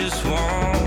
just want